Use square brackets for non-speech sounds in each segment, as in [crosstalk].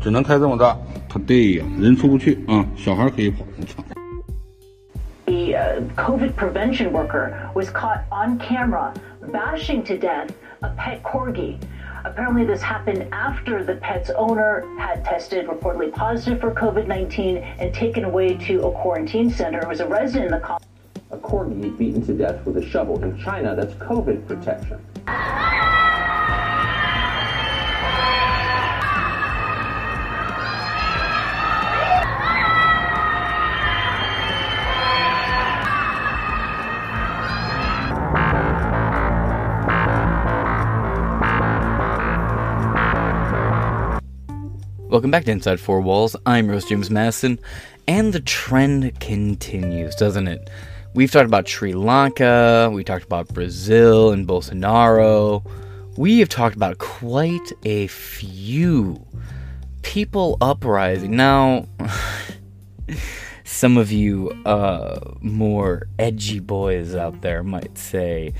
只能开这么大，他对呀，人出不去啊，小孩可以跑。操！ The uh, COVID prevention worker was caught on camera bashing to death a pet corgi. Apparently, this happened after the pet's owner had tested reportedly positive for COVID 19 and taken away to a quarantine center. It was a resident in the colony. A corgi beaten to death with a shovel. In China, that's COVID protection. Welcome back to Inside Four Walls. I'm Rose James Madison, and the trend continues, doesn't it? We've talked about Sri Lanka, we talked about Brazil and Bolsonaro. We have talked about quite a few people uprising. Now, [laughs] some of you uh, more edgy boys out there might say,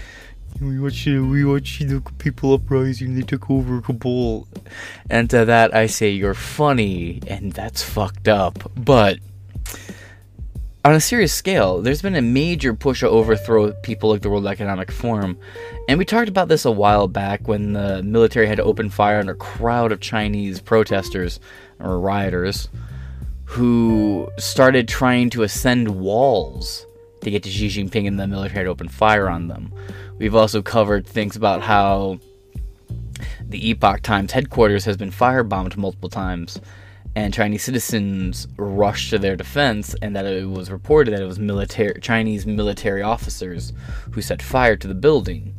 we watched, we watched the people uprising, they took over Kabul. And to that I say, you're funny, and that's fucked up. But on a serious scale, there's been a major push to overthrow people like the World Economic Forum. And we talked about this a while back when the military had to open fire on a crowd of Chinese protesters or rioters who started trying to ascend walls to get to Xi Jinping and the military had to open fire on them. We've also covered things about how the Epoch Times headquarters has been firebombed multiple times, and Chinese citizens rushed to their defense, and that it was reported that it was military Chinese military officers who set fire to the building.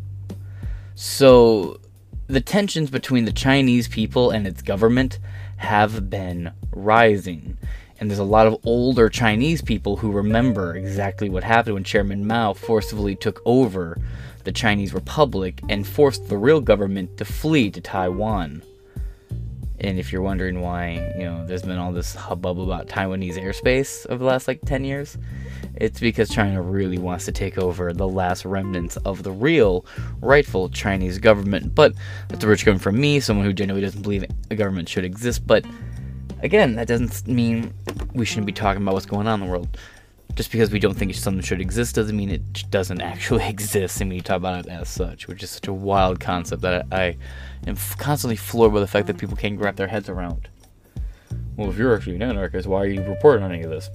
So the tensions between the Chinese people and its government have been rising. And there's a lot of older Chinese people who remember exactly what happened when Chairman Mao forcibly took over the Chinese Republic and forced the real government to flee to Taiwan. And if you're wondering why, you know, there's been all this hubbub about Taiwanese airspace over the last like 10 years, it's because China really wants to take over the last remnants of the real, rightful Chinese government. But that's a word coming from me, someone who genuinely doesn't believe a government should exist. But again, that doesn't mean we shouldn't be talking about what's going on in the world. Just because we don't think something should exist doesn't mean it doesn't actually [laughs] exist, and we talk about it as such, which is such a wild concept that I, I am constantly floored by the fact that people can't wrap their heads around. Well, if you're actually an anarchist, why are you reporting on any of this?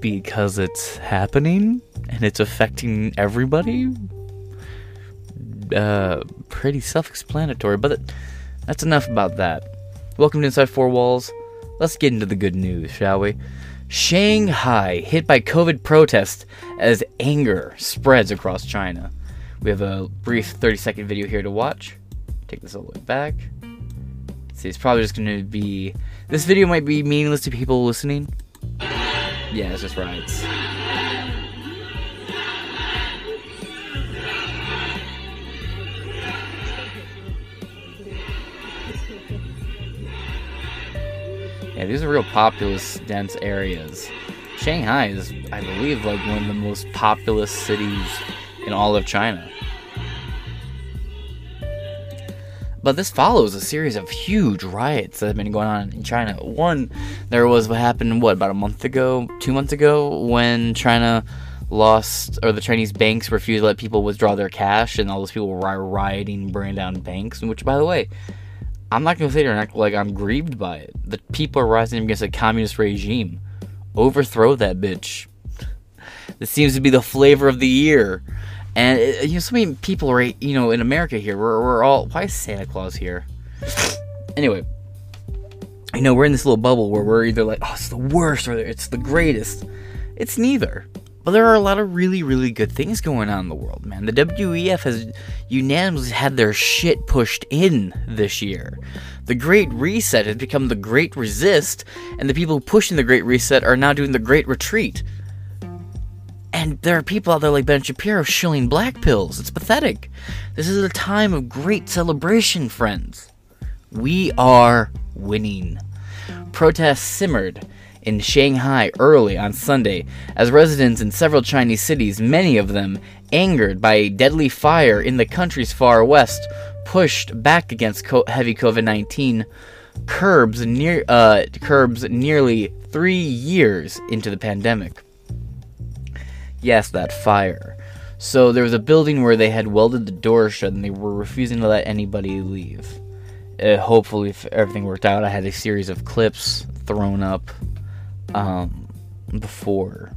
Because it's happening and it's affecting everybody. Uh, pretty self-explanatory, but that's enough about that. Welcome to Inside Four Walls. Let's get into the good news, shall we? Shanghai hit by COVID protests as anger spreads across China. We have a brief 30 second video here to watch. Take this all the way back. See, it's probably just going to be. This video might be meaningless to people listening. Yeah, it's just riots. Yeah, these are real populous, dense areas. Shanghai is, I believe, like one of the most populous cities in all of China. But this follows a series of huge riots that have been going on in China. One, there was what happened, what, about a month ago, two months ago, when China lost, or the Chinese banks refused to let people withdraw their cash, and all those people were rioting, burning down banks, which, by the way, I'm not going to say or act like I'm grieved by it. The people are rising against a communist regime. Overthrow that bitch. This seems to be the flavor of the year. And uh, you know, so many people are, you know, in America here. We're, we're all. Why is Santa Claus here? anyway, you know, we're in this little bubble where we're either like, oh, it's the worst or it's the greatest. It's neither. But there are a lot of really, really good things going on in the world, man. The WEF has unanimously had their shit pushed in this year. The Great Reset has become the Great Resist, and the people pushing the Great Reset are now doing the Great Retreat. And there are people out there like Ben Shapiro shilling black pills. It's pathetic. This is a time of great celebration, friends. We are winning. Protests simmered in Shanghai early on Sunday as residents in several Chinese cities, many of them angered by a deadly fire in the country's far west, pushed back against co- heavy COVID 19 curbs, near, uh, curbs nearly three years into the pandemic. Yes, that fire. So there was a building where they had welded the door shut and they were refusing to let anybody leave. Uh, hopefully, if everything worked out, I had a series of clips thrown up um, before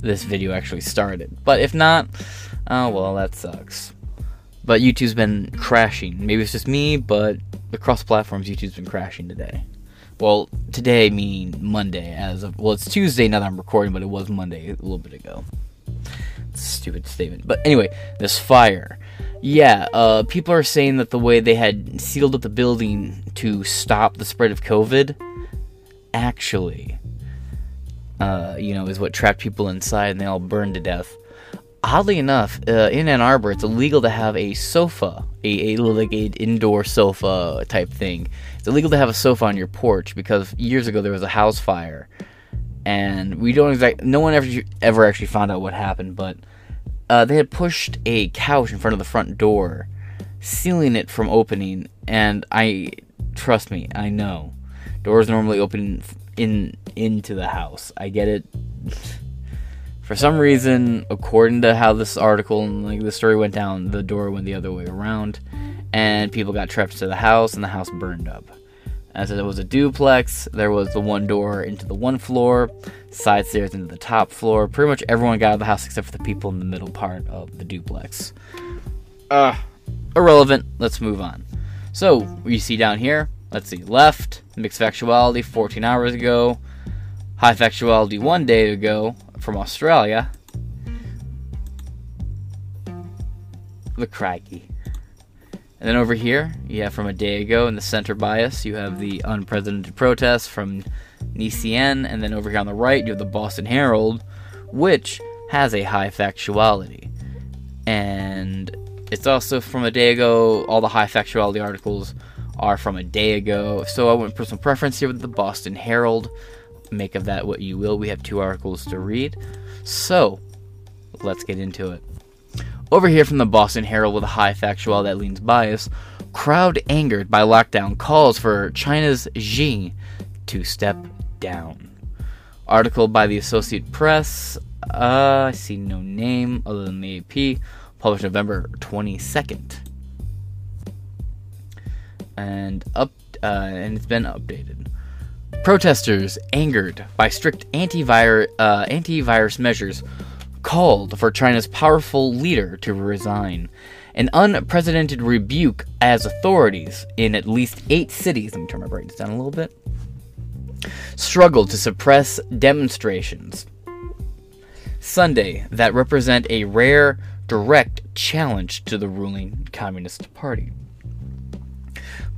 this video actually started. But if not, oh well, that sucks. But YouTube's been crashing. Maybe it's just me, but across platforms, YouTube's been crashing today. Well, today meaning Monday, as of well, it's Tuesday now that I'm recording, but it was Monday a little bit ago. Stupid statement. But anyway, this fire. Yeah, uh, people are saying that the way they had sealed up the building to stop the spread of COVID actually, uh, you know, is what trapped people inside and they all burned to death. Oddly enough, uh, in Ann Arbor, it's illegal to have a sofa, a, a like a indoor sofa type thing. It's illegal to have a sofa on your porch because years ago there was a house fire, and we don't exact. No one ever ever actually found out what happened, but uh, they had pushed a couch in front of the front door, sealing it from opening. And I trust me, I know doors normally open in into the house. I get it. For some reason, according to how this article and like the story went down, the door went the other way around, and people got trapped to the house, and the house burned up. As it was a duplex, there was the one door into the one floor, side stairs into the top floor. Pretty much everyone got out of the house except for the people in the middle part of the duplex. Uh, irrelevant. Let's move on. So, you see down here, let's see, left, mixed factuality 14 hours ago, high factuality one day ago from Australia. The craggy. And then over here, you have from a day ago in the center bias, you have the unprecedented protests from NCN, and then over here on the right, you have the Boston Herald, which has a high factuality. And it's also from a day ago, all the high factuality articles are from a day ago. So I went for some preference here with the Boston Herald. Make of that what you will. We have two articles to read. So let's get into it. Over here from the Boston Herald with a high factual that leans bias, crowd angered by lockdown calls for China's Xi to step down. Article by the Associate Press. Uh, I see no name other than the AP. Published November 22nd. And up uh, and it's been updated. Protesters angered by strict antivirus uh, antivirus measures called for China's powerful leader to resign. An unprecedented rebuke as authorities in at least eight cities, let me turn my brightness down a little bit, struggled to suppress demonstrations. Sunday that represent a rare, direct challenge to the ruling Communist Party.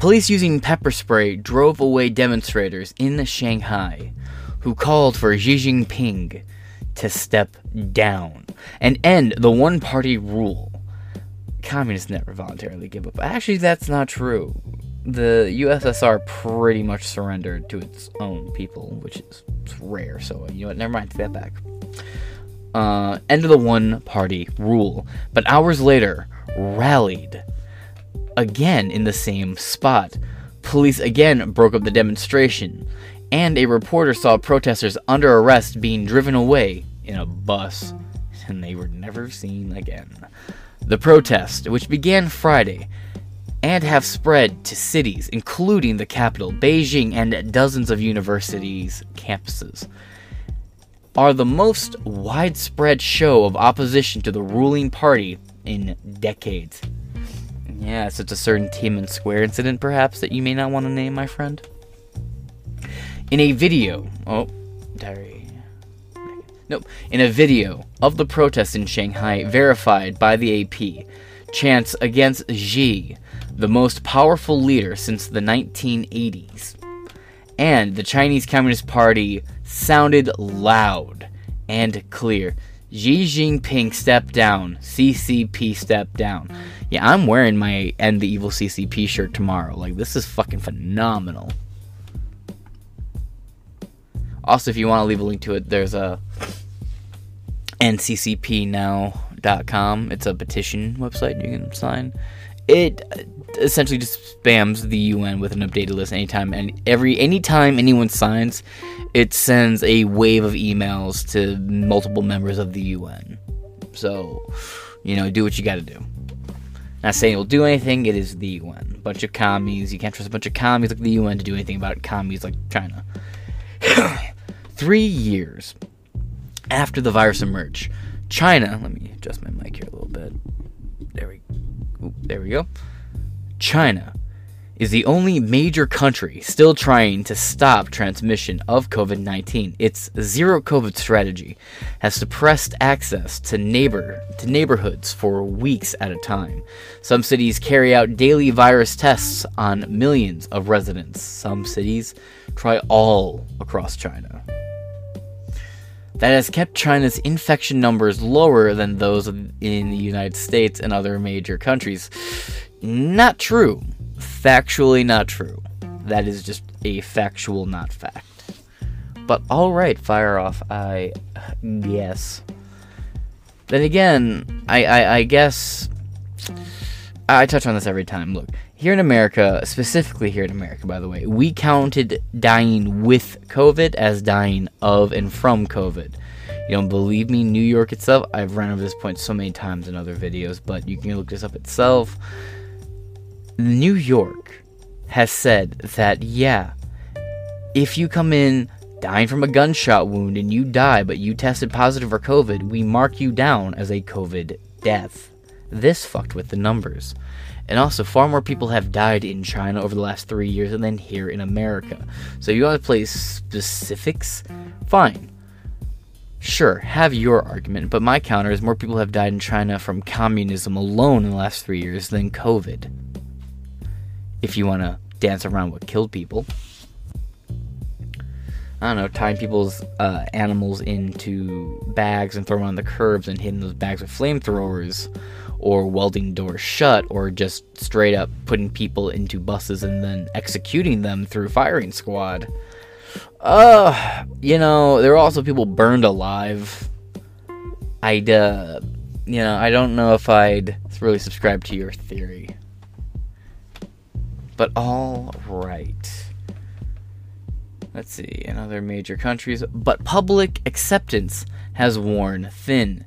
Police using pepper spray drove away demonstrators in Shanghai who called for Xi Jinping to step down and end the one party rule. Communists never voluntarily give up. Actually, that's not true. The USSR pretty much surrendered to its own people, which is rare, so you know what? Never mind, take that back. Uh, end of the one party rule, but hours later, rallied again in the same spot. Police again broke up the demonstration, and a reporter saw protesters under arrest being driven away in a bus, [laughs] and they were never seen again. The protest, which began Friday, and have spread to cities, including the capital, Beijing, and dozens of universities' campuses, are the most widespread show of opposition to the ruling party in decades. Yes, it's a certain Tiananmen Square incident, perhaps, that you may not want to name, my friend. In a video, oh, diary. Nope. In a video of the protests in Shanghai, verified by the AP, chants against Xi, the most powerful leader since the 1980s, and the Chinese Communist Party sounded loud and clear. Xi Jinping stepped down. CCP stepped down. Yeah, I'm wearing my End the Evil CCP shirt tomorrow. Like, this is fucking phenomenal. Also, if you want to leave a link to it, there's a nccpnow.com. It's a petition website you can sign. It uh, essentially just spams the UN with an updated list anytime and every anytime anyone signs, it sends a wave of emails to multiple members of the UN. So, you know, do what you got to do. Not saying it will do anything. It is the UN. Bunch of commies. You can't trust a bunch of commies like the UN to do anything about commies like China. [coughs] Three years after the virus emerged, China. Let me adjust my mic here a little bit. There we, ooh, there we go. China is the only major country still trying to stop transmission of COVID 19. Its zero COVID strategy has suppressed access to neighbor to neighborhoods for weeks at a time. Some cities carry out daily virus tests on millions of residents. Some cities try all across China. That has kept China's infection numbers lower than those in the United States and other major countries. Not true. Factually not true. That is just a factual not fact. But alright, fire off, I guess. Then again, I, I, I guess. I touch on this every time. Look, here in America, specifically here in America, by the way, we counted dying with COVID as dying of and from COVID. You don't believe me? New York itself, I've run over this point so many times in other videos, but you can look this up itself. New York has said that, yeah, if you come in dying from a gunshot wound and you die, but you tested positive for COVID, we mark you down as a COVID death. This fucked with the numbers. And also, far more people have died in China over the last three years than here in America. So, you want to play specifics? Fine. Sure, have your argument, but my counter is more people have died in China from communism alone in the last three years than COVID if you want to dance around what killed people. I don't know, tying people's uh, animals into bags and throwing them on the curbs and hitting those bags with flamethrowers, or welding doors shut, or just straight up putting people into buses and then executing them through firing squad. Uh, you know, there were also people burned alive. I'd, uh, you know, I don't know if I'd really subscribe to your theory. But all right. Let's see, in other major countries. But public acceptance has worn thin.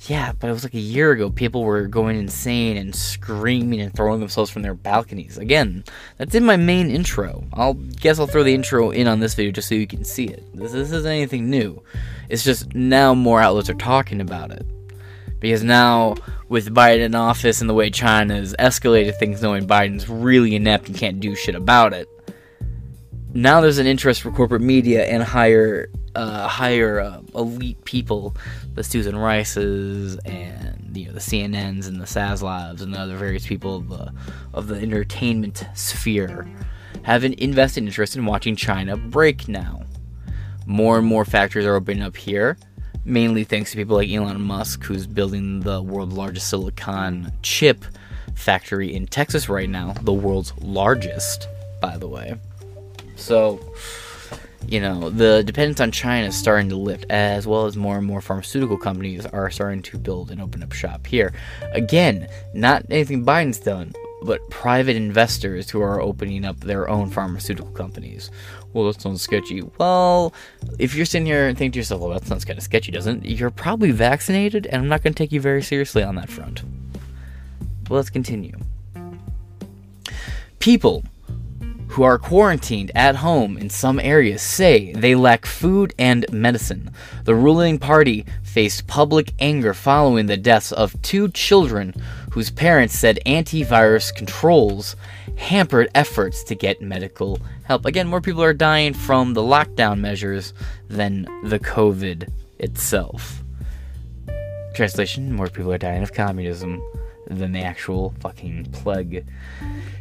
Yeah, but it was like a year ago. People were going insane and screaming and throwing themselves from their balconies. Again, that's in my main intro. I'll guess I'll throw the intro in on this video just so you can see it. This, this isn't anything new. It's just now more outlets are talking about it. Because now, with Biden in office and the way China has escalated things, knowing Biden's really inept and can't do shit about it, now there's an interest for corporate media and higher, uh, higher uh, elite people, the Susan Rices and you know the CNNs and the Saslavs and the other various people of the of the entertainment sphere, have an invested interest in watching China break now. More and more factories are opening up here mainly thanks to people like Elon Musk, who's building the world's largest silicon chip factory in Texas right now, the world's largest, by the way. So, you know, the dependence on China is starting to lift, as well as more and more pharmaceutical companies are starting to build and open up shop here. Again, not anything Biden's done, but private investors who are opening up their own pharmaceutical companies. Well, that sounds sketchy. Well, if you're sitting here and think to yourself, well, that sounds kind of sketchy, doesn't it? You're probably vaccinated, and I'm not going to take you very seriously on that front. Well, let's continue. People who are quarantined at home in some areas say they lack food and medicine. The ruling party faced public anger following the deaths of two children whose parents said antivirus controls hampered efforts to get medical help. Again, more people are dying from the lockdown measures than the COVID itself. Translation More people are dying of communism than the actual fucking plague.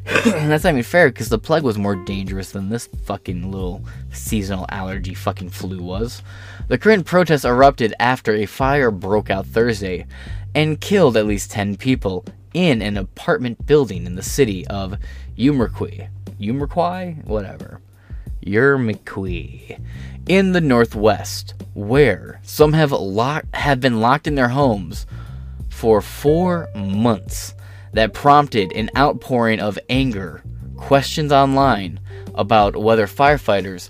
And [clears throat] that's not even fair because the plague was more dangerous than this fucking little seasonal allergy fucking flu was. The current protests erupted after a fire broke out Thursday and killed at least 10 people in an apartment building in the city of Umerqui. Umerqui? Whatever. Umerqui. In the northwest, where some have, locked, have been locked in their homes for four months that prompted an outpouring of anger, questions online about whether firefighters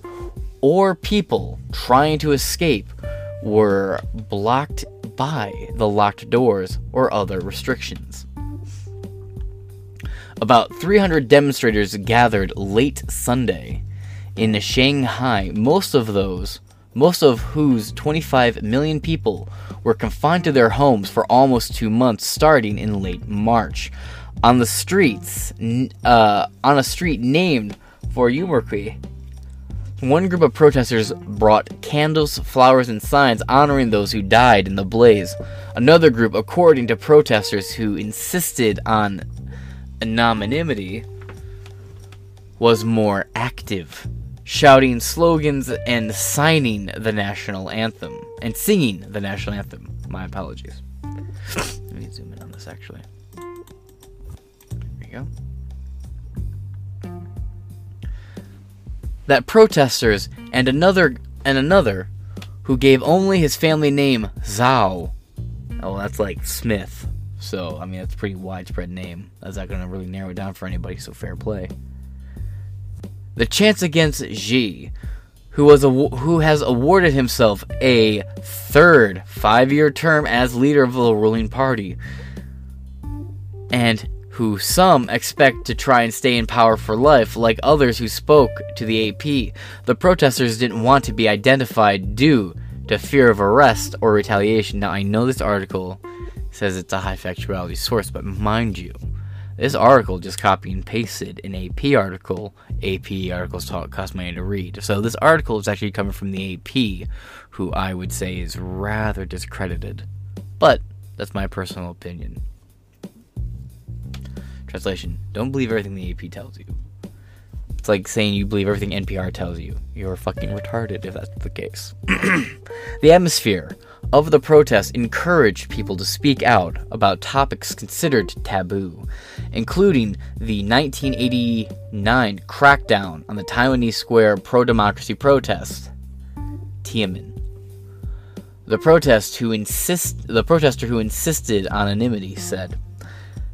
or people trying to escape were blocked by the locked doors or other restrictions. About 300 demonstrators gathered late Sunday in Shanghai, most of those, most of whose 25 million people were confined to their homes for almost two months, starting in late March. On the streets, uh, on a street named for Umerqui, one group of protesters brought candles, flowers, and signs honoring those who died in the blaze. Another group, according to protesters who insisted on anonymity, was more active, shouting slogans and signing the national anthem and singing the national anthem. My apologies. Let me zoom in on this actually. There you go. That protesters and another and another who gave only his family name Zhao. Oh, that's like Smith. So, I mean, that's a pretty widespread name. That's not going to really narrow it down for anybody, so fair play. The chance against Xi, who was a, who has awarded himself a third five-year term as leader of the ruling party, and who some expect to try and stay in power for life, like others who spoke to the AP. The protesters didn't want to be identified due to fear of arrest or retaliation. Now, I know this article says it's a high factuality source, but mind you, this article just copy and pasted an AP article. AP articles cost money to read. So this article is actually coming from the AP, who I would say is rather discredited. But that's my personal opinion. Translation Don't believe everything the AP tells you. It's like saying you believe everything NPR tells you. You're fucking retarded if that's the case. [clears throat] the atmosphere of the protests encouraged people to speak out about topics considered taboo, including the 1989 crackdown on the Taiwanese Square pro democracy protest, Tiananmen. The protest who insist the protester who insisted on anonymity said,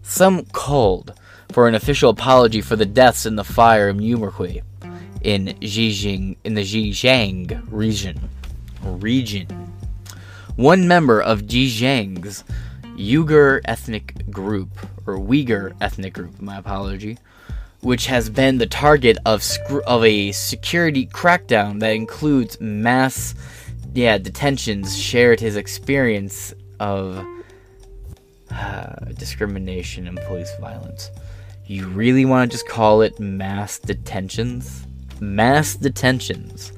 "Some called for an official apology for the deaths in the fire in Umerqui, in Xijing in the Xizang region." Region. One member of Xizang's Uyghur ethnic group, or Uyghur ethnic group, my apology, which has been the target of sc- of a security crackdown that includes mass, yeah, detentions, shared his experience of uh, discrimination and police violence. You really want to just call it mass detentions? Mass detentions.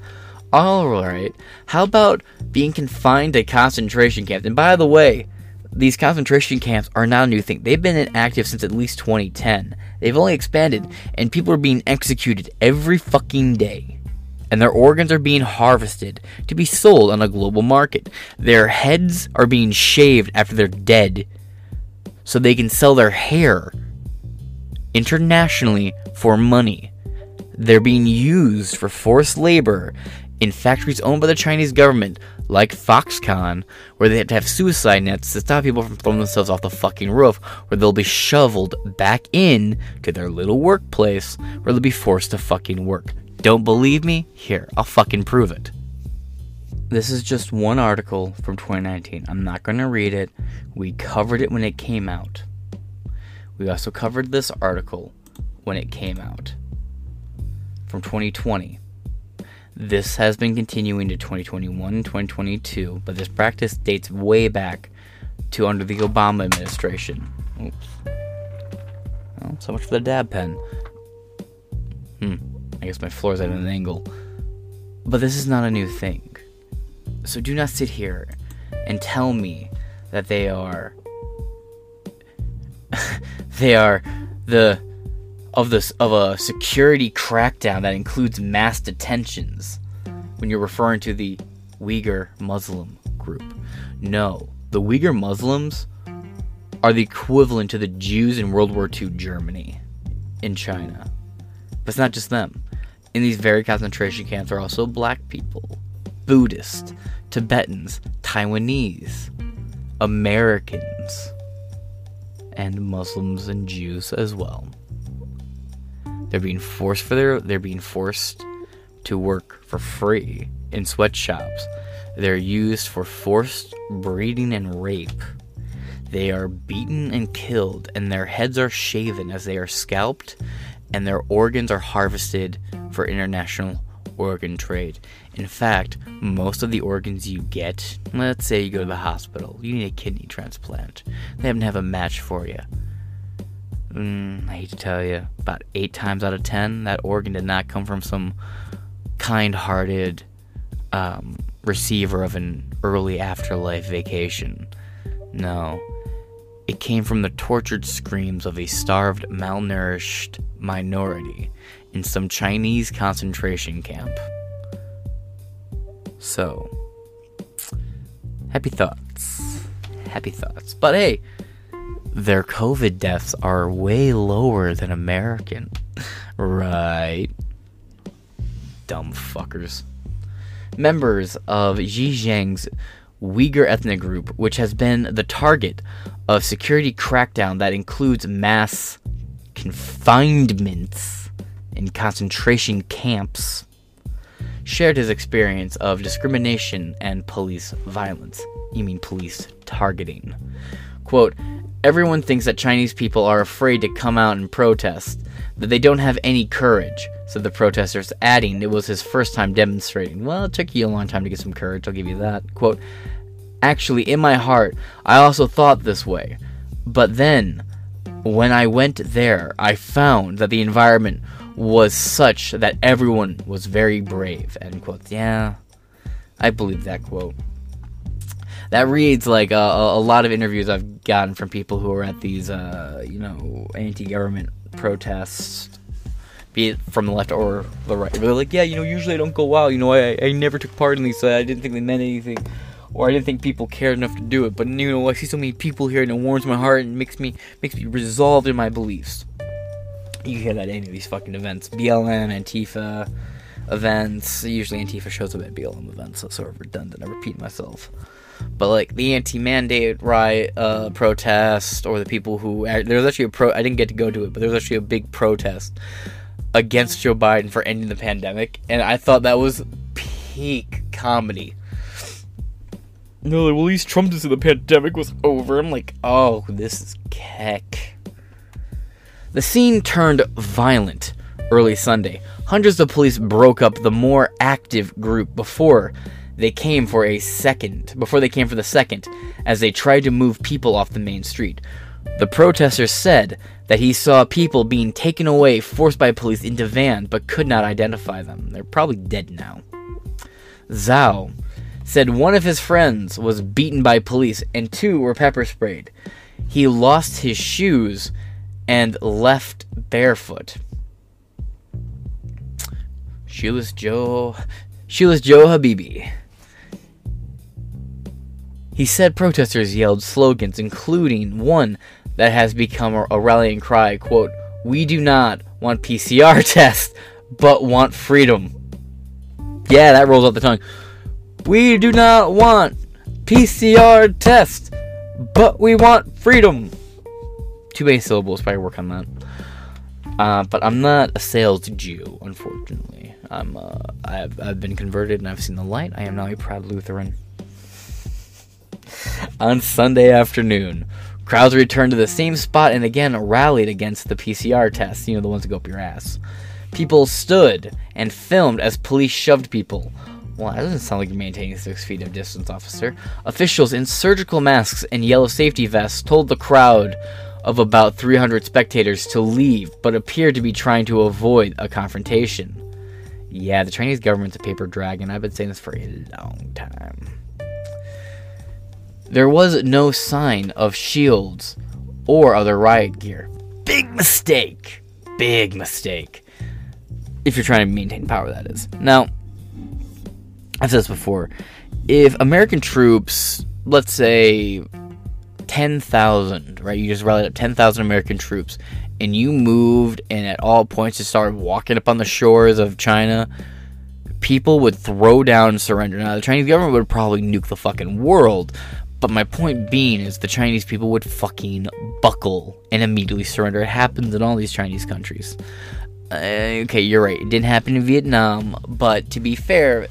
Alright, how about being confined to concentration camps? And by the way, these concentration camps are not a new thing. They've been inactive since at least 2010. They've only expanded, and people are being executed every fucking day. And their organs are being harvested to be sold on a global market. Their heads are being shaved after they're dead so they can sell their hair internationally for money. They're being used for forced labor in factories owned by the Chinese government, like Foxconn, where they have to have suicide nets to stop people from throwing themselves off the fucking roof, where they'll be shoveled back in to their little workplace, where they'll be forced to fucking work. Don't believe me? Here, I'll fucking prove it. This is just one article from 2019. I'm not going to read it. We covered it when it came out. We also covered this article when it came out from 2020. This has been continuing to 2021 and 2022, but this practice dates way back to under the Obama administration. Oops. Well, so much for the dab pen. Hmm. I guess my floor's at an angle. But this is not a new thing. So do not sit here and tell me that they are [laughs] They are the of this of a security crackdown that includes mass detentions when you're referring to the Uyghur Muslim group. No, the Uyghur Muslims are the equivalent to the Jews in World War II Germany in China. But it's not just them. In these very concentration camps are also black people, Buddhists, Tibetans, Taiwanese, Americans, and Muslims and Jews as well. They're being forced for their they're being forced to work for free in sweatshops. They're used for forced breeding and rape. They are beaten and killed, and their heads are shaven as they are scalped, and their organs are harvested for international organ trade. In fact, most of the organs you get, let's say you go to the hospital, you need a kidney transplant. They happen to have a match for you. Mm, I hate to tell you, about eight times out of ten, that organ did not come from some kind hearted um, receiver of an early afterlife vacation. No, it came from the tortured screams of a starved, malnourished minority in some Chinese concentration camp. So, happy thoughts. Happy thoughts. But hey, their COVID deaths are way lower than American. right? Dumb fuckers. Members of Xinjiang's Uyghur ethnic group, which has been the target of security crackdown that includes mass confinements in concentration camps, shared his experience of discrimination and police violence. You mean police targeting. Quote, Everyone thinks that Chinese people are afraid to come out and protest, that they don't have any courage, said the protesters, adding it was his first time demonstrating. Well, it took you a long time to get some courage, I'll give you that. Quote, Actually, in my heart, I also thought this way. But then, when I went there, I found that the environment was such that everyone was very brave. End quote. Yeah, I believe that quote. That reads like a, a lot of interviews I've gotten from people who are at these, uh, you know, anti-government protests, be it from the left or the right. They're like, yeah, you know, usually I don't go out. You know, I, I never took part in these. So I didn't think they meant anything or I didn't think people cared enough to do it. But you know, I see so many people here, and it warms my heart and makes me makes me resolved in my beliefs. You hear that at any of these fucking events, BLM, Antifa events. Usually, Antifa shows up at BLM events, so sort of redundant. I repeat myself. But like the anti-mandate riot uh, protest, or the people who there was actually a pro. I didn't get to go to it, but there was actually a big protest against Joe Biden for ending the pandemic, and I thought that was peak comedy no, like, well, at least Trump said the pandemic was over. I'm like, oh, this is keck. The scene turned violent early Sunday. Hundreds of police broke up the more active group before they came for a second, before they came for the second, as they tried to move people off the main street. The protesters said that he saw people being taken away, forced by police into vans, but could not identify them. They're probably dead now. Zhao, said one of his friends was beaten by police and two were pepper sprayed. He lost his shoes and left barefoot. Shoeless Joe. Shoeless Joe Habibi. He said protesters yelled slogans, including one that has become a rallying cry quote, We do not want PCR [laughs] tests, but want freedom. Yeah, that rolls off the tongue. We do not want PCR tests, but we want freedom. Too many syllables, probably work on that. Uh, but I'm not a sales Jew, unfortunately. I'm uh, I've I've been converted and I've seen the light. I am now a proud Lutheran. On Sunday afternoon, crowds returned to the same spot and again rallied against the PCR tests. You know the ones that go up your ass. People stood and filmed as police shoved people. Well, that doesn't sound like you're maintaining six feet of distance, officer. Mm-hmm. Officials in surgical masks and yellow safety vests told the crowd of about 300 spectators to leave, but appeared to be trying to avoid a confrontation. Yeah, the Chinese government's a paper dragon. I've been saying this for a long time. There was no sign of shields or other riot gear. big mistake. Big mistake. If you're trying to maintain power, that is. Now, I've said this before. If American troops, let's say 10,000, right? You just rallied up 10,000 American troops and you moved and at all points just started walking up on the shores of China, people would throw down and surrender. Now, the Chinese government would probably nuke the fucking world, but my point being is the Chinese people would fucking buckle and immediately surrender. It happens in all these Chinese countries. Uh, okay, you're right. It didn't happen in Vietnam, but to be fair,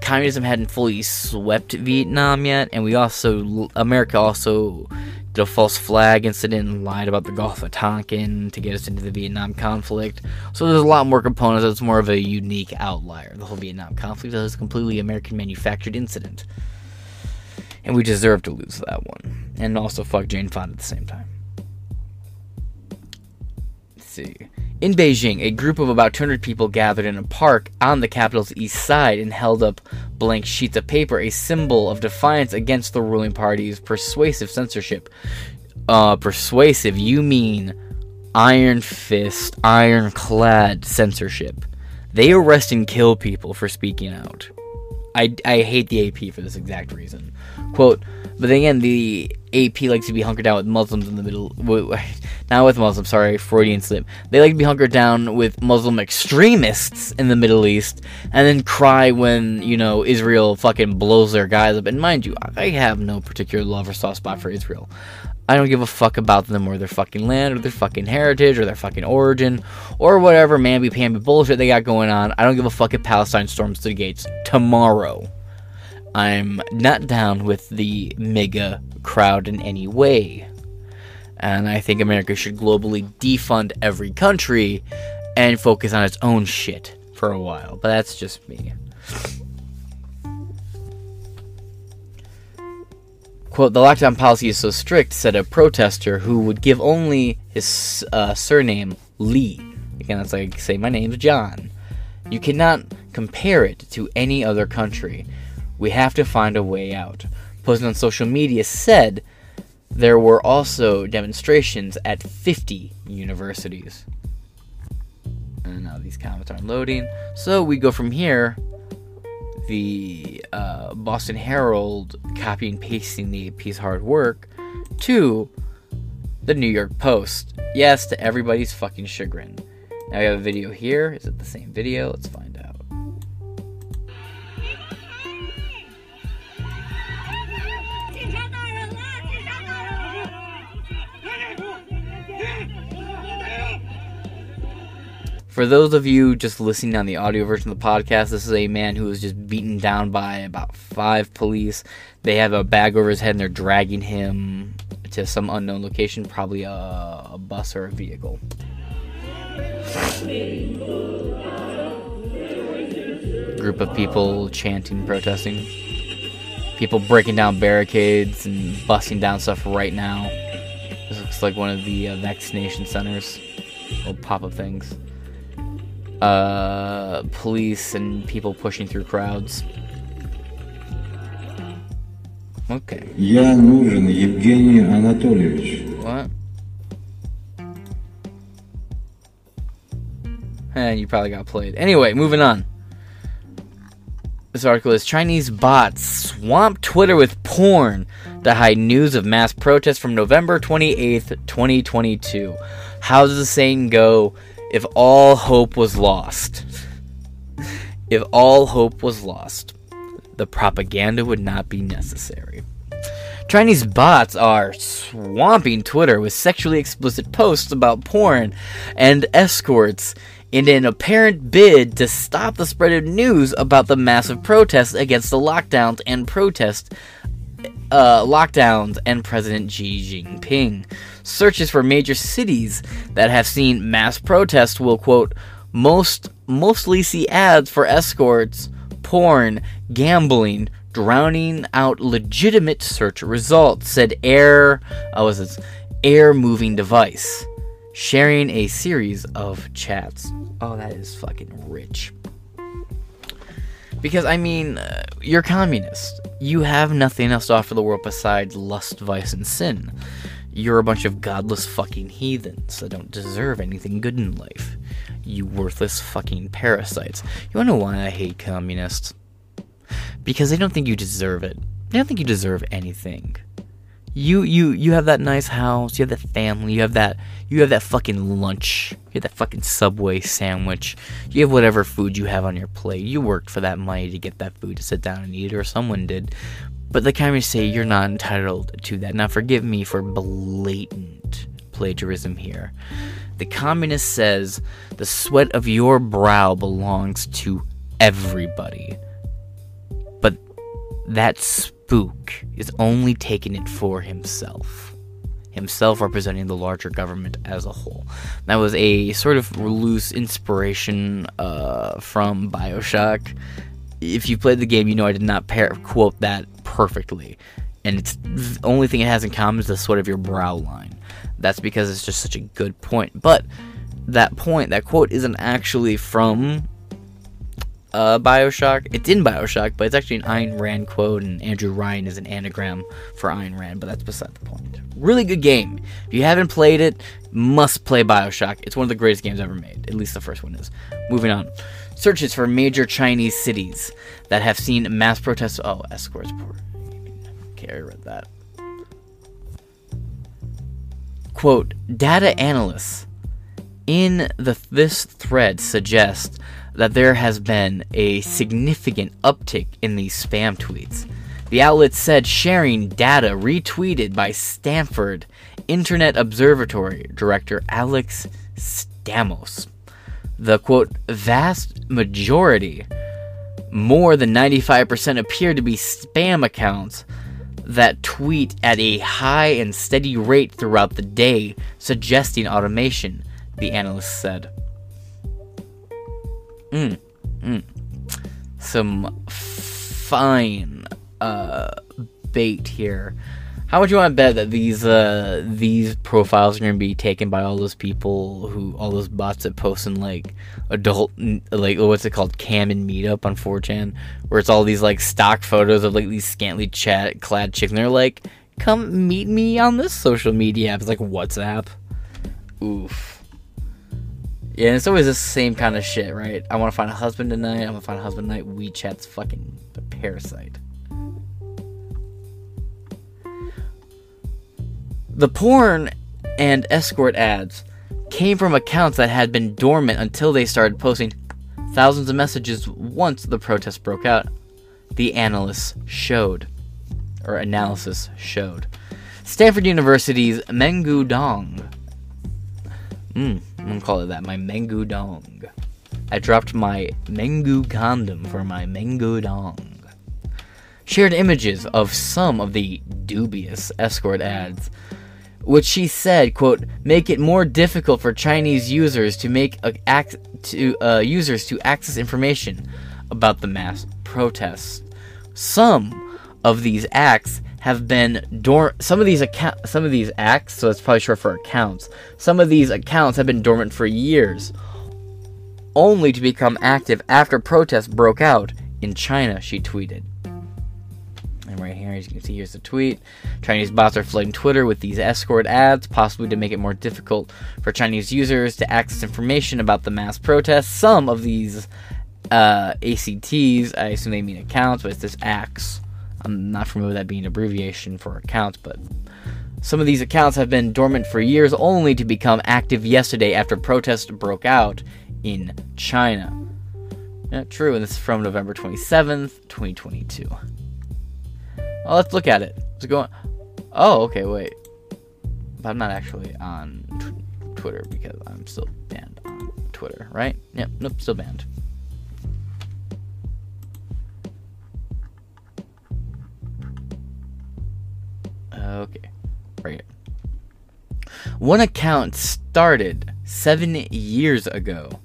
communism hadn't fully swept Vietnam yet, and we also America also did a false flag incident and lied about the Gulf of Tonkin to get us into the Vietnam conflict. So there's a lot more components. It's more of a unique outlier. The whole Vietnam conflict is a completely American manufactured incident, and we deserve to lose that one, and also fuck Jane Fonda at the same time. Let's see. In Beijing, a group of about 200 people gathered in a park on the capital's east side and held up blank sheets of paper, a symbol of defiance against the ruling party's persuasive censorship. Uh, persuasive, you mean iron fist, ironclad censorship. They arrest and kill people for speaking out. I, I hate the AP for this exact reason. Quote, but then again, the AP likes to be hunkered down with Muslims in the middle. [laughs] Not with Muslims, sorry, Freudian slip. They like to be hunkered down with Muslim extremists in the Middle East, and then cry when you know Israel fucking blows their guys up. And mind you, I have no particular love or soft spot for Israel. I don't give a fuck about them or their fucking land or their fucking heritage or their fucking origin or whatever mamby pamby bullshit they got going on. I don't give a fuck if Palestine storms the gates tomorrow. I'm not down with the MAGA crowd in any way. And I think America should globally defund every country and focus on its own shit for a while. But that's just me. Quote, the lockdown policy is so strict, said a protester who would give only his uh, surname, Lee. Again, that's like, say, my name's John. You cannot compare it to any other country. We have to find a way out. Posting on social media said there were also demonstrations at 50 universities. And now these comments aren't loading. So we go from here. The uh, Boston Herald copy and pasting the AP's hard work to the New York Post. Yes, to everybody's fucking chagrin. Now we have a video here. Is it the same video? Let's find For those of you just listening on the audio version of the podcast, this is a man who was just beaten down by about five police. They have a bag over his head and they're dragging him to some unknown location, probably a, a bus or a vehicle. Group of people chanting, protesting. People breaking down barricades and busting down stuff right now. This looks like one of the uh, vaccination centers. Little pop up things uh, police and people pushing through crowds. Okay. Я нужен, Евгений Анатольевич. What? And you probably got played. Anyway, moving on. This article is Chinese bots swamp Twitter with porn to hide news of mass protests from November 28th, 2022. How does the saying go? If all hope was lost, if all hope was lost, the propaganda would not be necessary. Chinese bots are swamping Twitter with sexually explicit posts about porn and escorts in an apparent bid to stop the spread of news about the massive protests against the lockdowns and protest uh, lockdowns and President Xi Jinping. Searches for major cities that have seen mass protests will quote most mostly see ads for escorts, porn, gambling, drowning out legitimate search results. Said Air, oh, was it Air moving device, sharing a series of chats. Oh, that is fucking rich. Because, I mean, uh, you're communist. You have nothing else to offer the world besides lust, vice, and sin. You're a bunch of godless fucking heathens that don't deserve anything good in life. You worthless fucking parasites. You wanna know why I hate communists? Because they don't think you deserve it. They don't think you deserve anything. You you you have that nice house, you have that family, you have that you have that fucking lunch, you have that fucking subway sandwich, you have whatever food you have on your plate. You worked for that money to get that food to sit down and eat, or someone did. But the communists say you're not entitled to that. Now forgive me for blatant plagiarism here. The communist says the sweat of your brow belongs to everybody. But that spook is only taking it for himself. Himself representing the larger government as a whole. That was a sort of loose inspiration uh, from Bioshock. If you played the game, you know I did not par- quote that perfectly. And it's the only thing it has in common is the sweat of your brow line. That's because it's just such a good point. But that point, that quote, isn't actually from uh, Bioshock. It's in Bioshock, but it's actually an Ayn Rand quote, and Andrew Ryan is an anagram for Ayn Rand, but that's beside the point. Really good game. If you haven't played it, must play Bioshock. It's one of the greatest games ever made. At least the first one is. Moving on. Searches for major Chinese cities that have seen mass protests. Oh, escorts. Okay, I read that. Quote, data analysts in the this thread suggest that there has been a significant uptick in these spam tweets. The outlet said sharing data retweeted by Stanford Internet Observatory director Alex Stamos. The quote, vast majority, more than 95%, appear to be spam accounts that tweet at a high and steady rate throughout the day, suggesting automation, the analyst said. Mm, mm. Some fine uh, bait here. How would you want to bet that these uh, these profiles are going to be taken by all those people who all those bots that post in like adult like what's it called cam and meetup on 4chan where it's all these like stock photos of like these scantily chat clad chicks and they're like come meet me on this social media app it's like WhatsApp. Oof. Yeah, it's always the same kind of shit, right? I want to find a husband tonight. I want to find a husband tonight. WeChat's fucking a parasite. The porn and escort ads came from accounts that had been dormant until they started posting thousands of messages once the protest broke out. The analysts showed, or analysis showed. Stanford University's Mengu Dong. Hmm, I'm gonna call it that. My Mengu Dong. I dropped my Mengu condom for my Mengu Dong. Shared images of some of the dubious escort ads which she said, quote, make it more difficult for Chinese users to make a, act, to uh, users to access information about the mass protests. Some of these acts have been dormant. Some of these account, some of these acts, so it's probably short for accounts. Some of these accounts have been dormant for years, only to become active after protests broke out in China. She tweeted. And right here, as you can see, here's the tweet. Chinese bots are flooding Twitter with these escort ads, possibly to make it more difficult for Chinese users to access information about the mass protests. Some of these uh, ACTs, I assume they mean accounts, but it's this ACTS. I'm not familiar with that being an abbreviation for accounts, but some of these accounts have been dormant for years only to become active yesterday after protests broke out in China. Yeah, true, and this is from November 27th, 2022. Oh, let's look at it. What's going? Oh, okay, wait. But I'm not actually on Twitter because I'm still banned on Twitter, right? Yep, nope, still banned. Okay, right. One account started seven years ago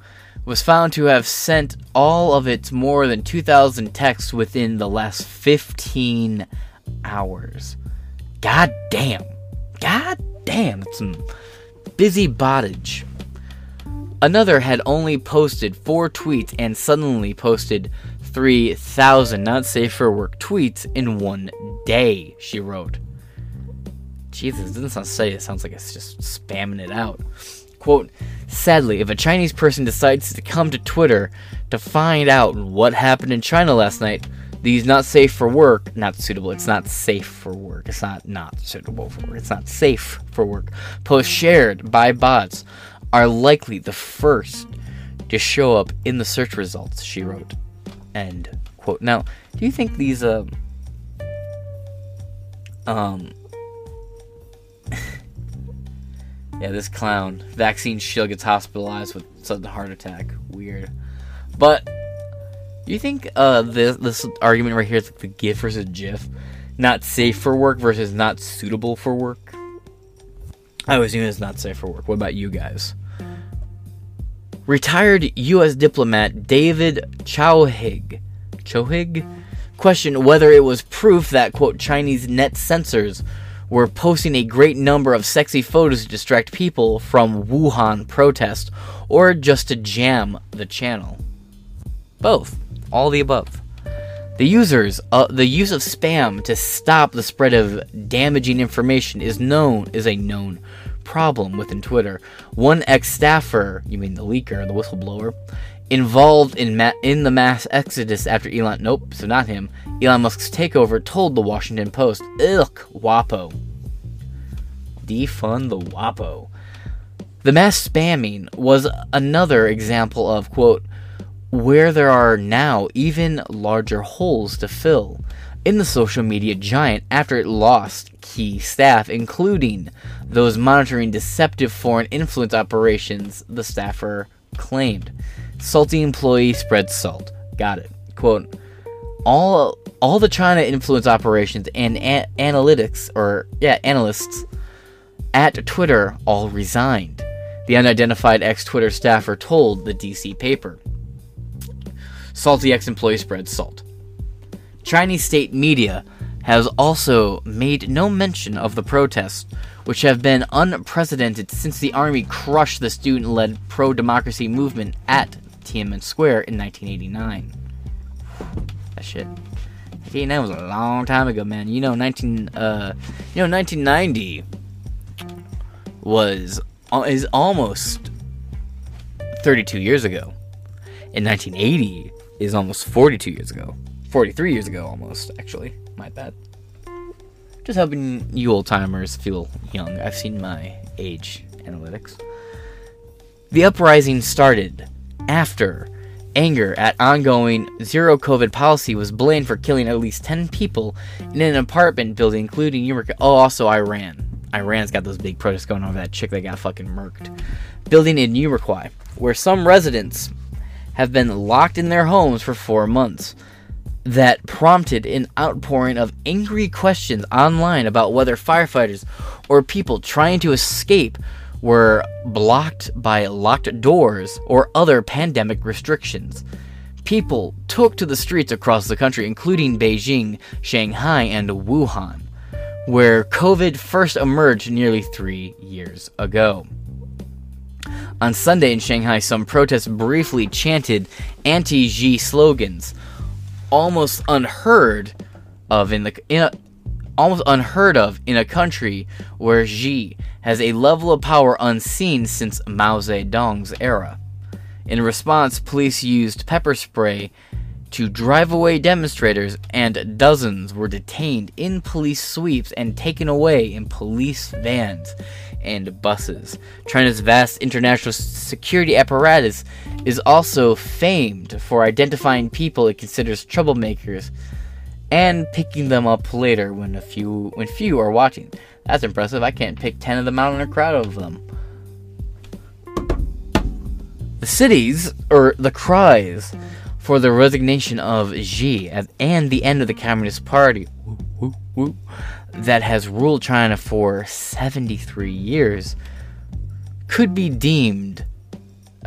was found to have sent all of its more than 2,000 texts within the last 15 hours. God damn. God damn. Some busy bottage. Another had only posted four tweets and suddenly posted 3,000 not safe for work tweets in one day, she wrote. Jesus, it doesn't sound steady. It sounds like it's just spamming it out. Quote, sadly, if a Chinese person decides to come to Twitter to find out what happened in China last night, these not safe for work, not suitable, it's not safe for work, it's not not suitable for work, it's not safe for work, posts shared by bots are likely the first to show up in the search results, she wrote. End quote. Now, do you think these, uh, um, [laughs] yeah, this clown, vaccine shield gets hospitalized with sudden heart attack. Weird. But you think uh this this argument right here is like the GIF versus GIF, not safe for work versus not suitable for work? I always knew it's not safe for work. What about you guys? Retired U.S. diplomat David Chowhig, Chowhig, questioned whether it was proof that quote Chinese net censors were posting a great number of sexy photos to distract people from Wuhan protest or just to jam the channel. Both, all the above. The users, uh, the use of spam to stop the spread of damaging information is known is a known problem within Twitter. One ex-staffer, you mean the leaker, the whistleblower, involved in ma- in the mass exodus after Elon. Nope, so not him. Elon Musk's takeover told the Washington Post, "Ugh, WAPO." Defund the WAPO. The mass spamming was another example of quote where there are now even larger holes to fill in the social media giant after it lost key staff, including those monitoring deceptive foreign influence operations, the staffer claimed. Salty employee spreads salt. Got it. Quote, all all the China influence operations and a- analytics or yeah, analysts at Twitter all resigned. The unidentified ex-Twitter staffer told the DC paper. Salty ex-employee spreads salt. Chinese state media has also made no mention of the protests, which have been unprecedented since the army crushed the student led pro democracy movement at Tiananmen Square in 1989. That shit. 1989 was a long time ago, man. You know, 19, uh, you know, 1990 was is almost 32 years ago. In 1980 is almost 42 years ago. 43 years ago, almost, actually. My bad. Just helping you old timers feel young. I've seen my age analytics. The uprising started after anger at ongoing zero COVID policy was blamed for killing at least 10 people in an apartment building, including York. Oh, also Iran. Iran's got those big protests going over that chick that got fucking murked. Building in Uruguay, where some residents have been locked in their homes for four months. That prompted an outpouring of angry questions online about whether firefighters or people trying to escape were blocked by locked doors or other pandemic restrictions. People took to the streets across the country, including Beijing, Shanghai, and Wuhan, where COVID first emerged nearly three years ago. On Sunday in Shanghai, some protests briefly chanted anti Xi slogans, almost unheard of in the in almost unheard of in a country where Xi has a level of power unseen since Mao Zedong's era. In response, police used pepper spray to drive away demonstrators, and dozens were detained in police sweeps and taken away in police vans and buses. China's vast international security apparatus is also famed for identifying people it considers troublemakers and picking them up later when a few when few are watching. That's impressive. I can't pick 10 of them out in a crowd of them. The cities or the cries for the resignation of Xi and the end of the Communist Party woo, woo, that has ruled China for 73 years could be deemed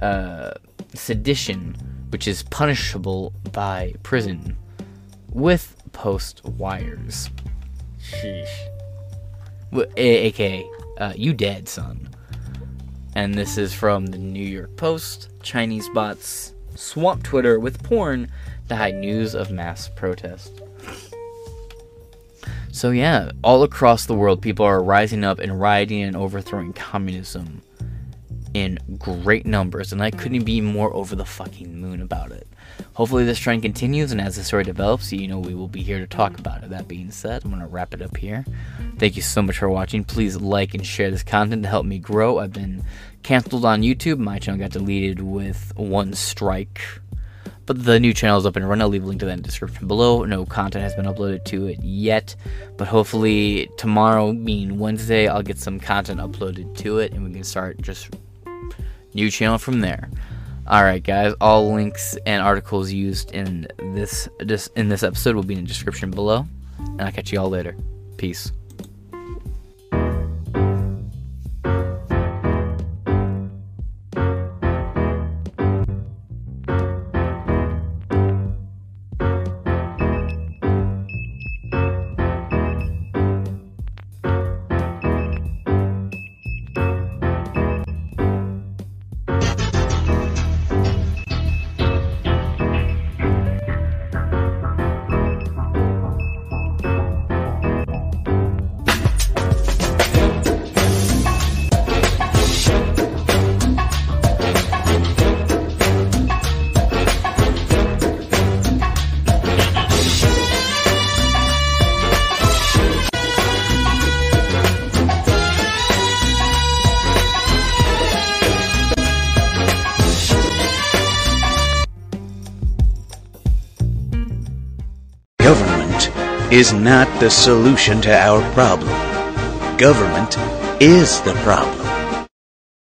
uh, sedition, which is punishable by prison with post wires. Sheesh. AKA, uh, you dead, son. And this is from the New York Post. Chinese bots swamp Twitter with porn to hide news of mass protest. So, yeah, all across the world, people are rising up and rioting and overthrowing communism in great numbers, and I couldn't be more over the fucking moon about it. Hopefully, this trend continues, and as the story develops, you know, we will be here to talk about it. That being said, I'm going to wrap it up here. Thank you so much for watching. Please like and share this content to help me grow. I've been canceled on YouTube. My channel got deleted with one strike. But the new channel is up and running. I'll leave a link to that in the description below. No content has been uploaded to it yet. But hopefully, tomorrow, being Wednesday, I'll get some content uploaded to it and we can start just new channel from there. Alright guys, all links and articles used in this, this in this episode will be in the description below. And I'll catch you all later. Peace. Is not the solution to our problem. Government is the problem.